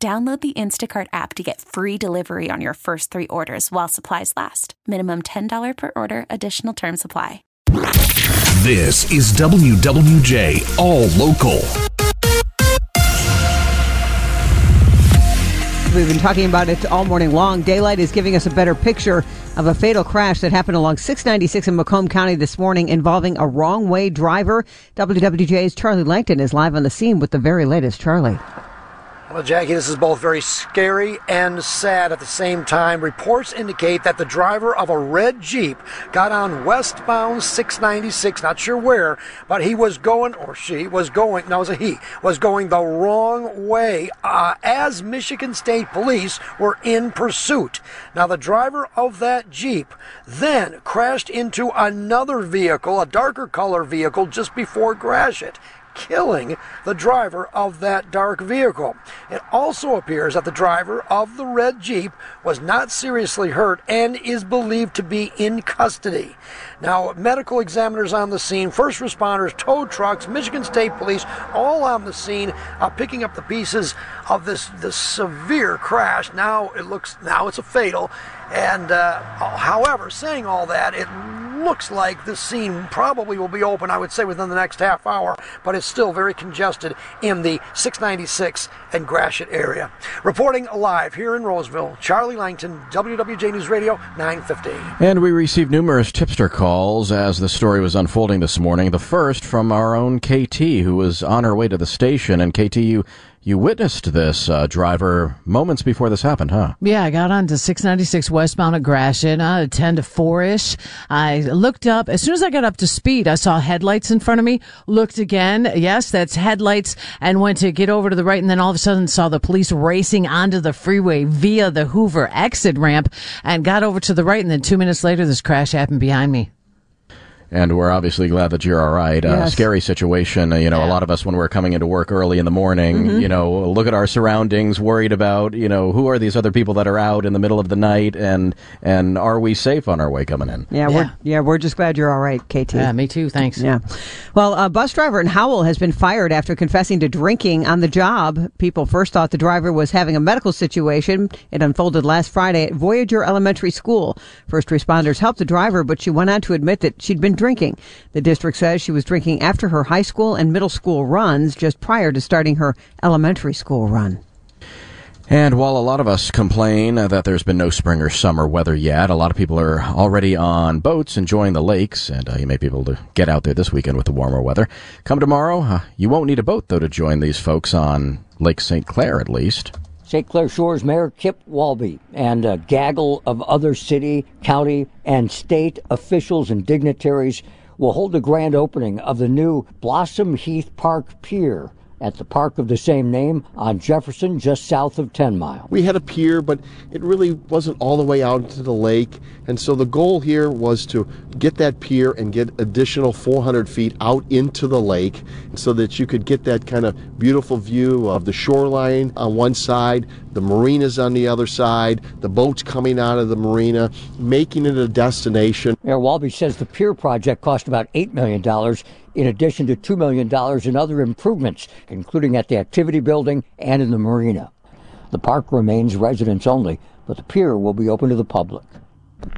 Download the Instacart app to get free delivery on your first three orders while supplies last. Minimum $10 per order, additional term supply. This is WWJ All Local. We've been talking about it all morning long. Daylight is giving us a better picture of a fatal crash that happened along 696 in Macomb County this morning involving a wrong way driver. WWJ's Charlie Langton is live on the scene with the very latest. Charlie. Well, Jackie, this is both very scary and sad at the same time. Reports indicate that the driver of a red Jeep got on westbound 696, not sure where, but he was going, or she was going, no, it was a he, was going the wrong way uh, as Michigan State Police were in pursuit. Now, the driver of that Jeep then crashed into another vehicle, a darker color vehicle, just before crash killing the driver of that dark vehicle. It also appears that the driver of the red Jeep was not seriously hurt and is believed to be in custody. Now, medical examiners on the scene, first responders, tow trucks, Michigan State Police, all on the scene, uh, picking up the pieces of this, this severe crash. Now it looks, now it's a fatal. And uh, however, saying all that, it looks like this scene probably will be open, I would say, within the next half hour, but it's still very congested in the 696 and Gratiot area. Reporting live here in Roseville, Charlie Langton, WWJ News Radio, 950. And we received numerous tipster calls as the story was unfolding this morning. The first from our own KT, who was on her way to the station. And KT, you you witnessed this uh, driver moments before this happened, huh? Yeah, I got onto 696 westbound at Gratiot, uh, 10 to 4 ish. I looked up. As soon as I got up to speed, I saw headlights in front of me. Looked again. Yes, that's headlights and went to get over to the right. And then all of a sudden saw the police racing onto the freeway via the Hoover exit ramp and got over to the right. And then two minutes later, this crash happened behind me and we're obviously glad that you're all right. Uh, scary situation. Uh, you know, a lot of us when we're coming into work early in the morning, Mm-hmm. you know, look at our surroundings, worried about, you know, who are these other people that are out in the middle of the night, and and are we safe on our way coming in? Yeah, Yeah. we're yeah we're just glad you're all right, KT. Yeah, me too. Thanks. Yeah. Well, a bus driver in Howell has been fired after confessing to drinking on the job. People first thought the driver was having a medical situation. It unfolded last Friday at Voyager Elementary School. First responders helped the driver, but she went on to admit that she'd been drinking. The district says she was drinking after her high school and middle school runs just prior to starting her elementary school run. And while a lot of us complain that there's been no spring or summer weather yet, a lot of people are already on boats enjoying the lakes, and uh, you may be able to get out there this weekend with the warmer weather. Come tomorrow, uh, you won't need a boat though to join these folks on Lake St. Clair at least. St. Clair Shores Mayor Kip Walby and a gaggle of other city, county, and state officials and dignitaries will hold the grand opening of the new Blossom Heath Park Pier at the park of the same name on Jefferson, just south of 10 Mile. we had a pier, but it really wasn't all the way out into the lake. And so the goal here was to get that pier and get additional 400 feet out into the lake so that you could get that kind of beautiful view of the shoreline on one side, the marinas on the other side, the boats coming out of the marina, making it a destination. Mayor Walby says the pier project cost about $8 million, in addition to $2 million in other improvements, including at the activity building and in the marina. The park remains residents only, but the pier will be open to the public.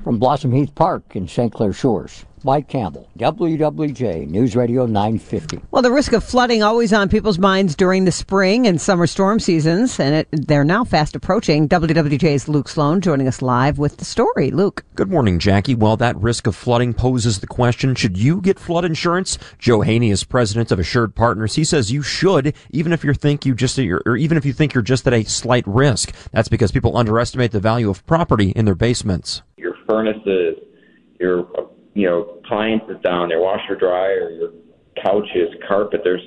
From Blossom Heath Park in St. Clair Shores, Mike Campbell, WWJ News Radio 950. Well, the risk of flooding always on people's minds during the spring and summer storm seasons, and it, they're now fast approaching. WWJ's Luke Sloan joining us live with the story. Luke. Good morning, Jackie. Well, that risk of flooding poses the question, should you get flood insurance? Joe Haney is president of Assured Partners. He says you should, even if you think you just, or even if you think you're just at a slight risk. That's because people underestimate the value of property in their basements. Your furnaces, your you know appliances down there, washer dryer, your couches, carpet. There's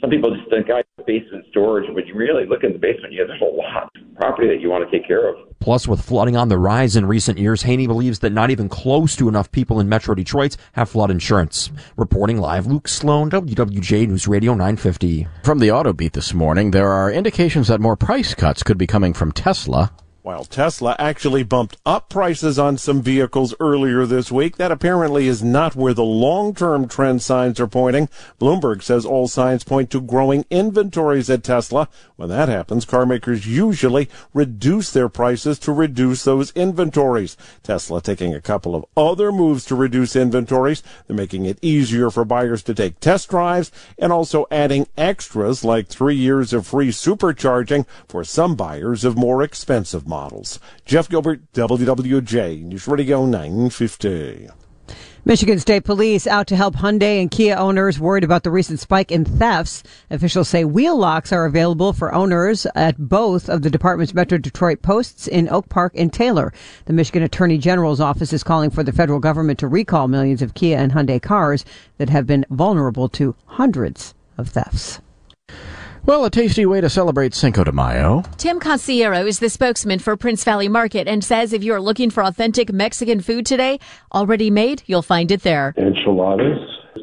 some people just think, oh, "I basement storage," but you really look in the basement. Yeah, there's a lot of property that you want to take care of. Plus, with flooding on the rise in recent years, Haney believes that not even close to enough people in Metro Detroit have flood insurance. Reporting live, Luke Sloan, WWJ News Radio 950. From the Auto Beat this morning, there are indications that more price cuts could be coming from Tesla. While Tesla actually bumped up prices on some vehicles earlier this week, that apparently is not where the long-term trend signs are pointing. Bloomberg says all signs point to growing inventories at Tesla. When that happens, car makers usually reduce their prices to reduce those inventories. Tesla taking a couple of other moves to reduce inventories. They're making it easier for buyers to take test drives and also adding extras like three years of free supercharging for some buyers of more expensive models. Jeff Gilbert, WWJ, News Radio 950. Michigan State Police out to help Hyundai and Kia owners worried about the recent spike in thefts. Officials say wheel locks are available for owners at both of the department's Metro Detroit posts in Oak Park and Taylor. The Michigan Attorney General's office is calling for the federal government to recall millions of Kia and Hyundai cars that have been vulnerable to hundreds of thefts. Well, a tasty way to celebrate Cinco de Mayo. Tim Casiero is the spokesman for Prince Valley Market and says if you're looking for authentic Mexican food today, already made, you'll find it there. Enchiladas,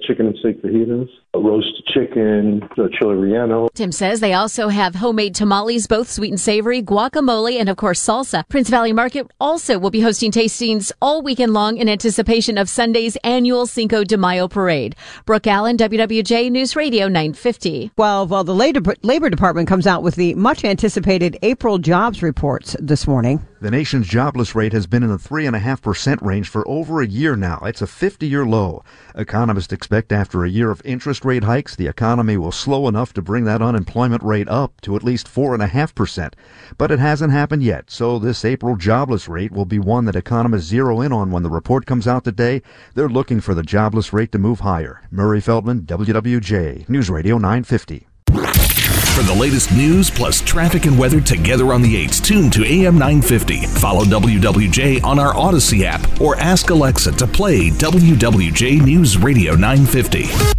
chicken and steak fajitas, roast chicken, chile relleno. Tim says they also have homemade tamales, both sweet and savory, guacamole, and of course salsa. Prince Valley Market also will be hosting tastings all weekend long in anticipation of Sunday's annual Cinco de Mayo parade. Brooke Allen, WWJ News Radio 950. Well, while the Labor Department comes out with the much anticipated April jobs reports this morning. The nation's jobless rate has been in the 3.5% range for over a year now. It's a 50 year low. Economists expect after a year of interest rate hikes, the economy will slow enough to bring that unemployment rate up to at least 4.5%. But it hasn't happened yet, so this April jobless rate will be one that economists zero in on when the report comes out today. They're looking for the jobless rate to move higher. Murray Feldman, WWJ, News Radio 950. For the latest news plus traffic and weather together on the 8s, tune to AM 950. Follow WWJ on our Audacy app or ask Alexa to play WWJ News Radio 950.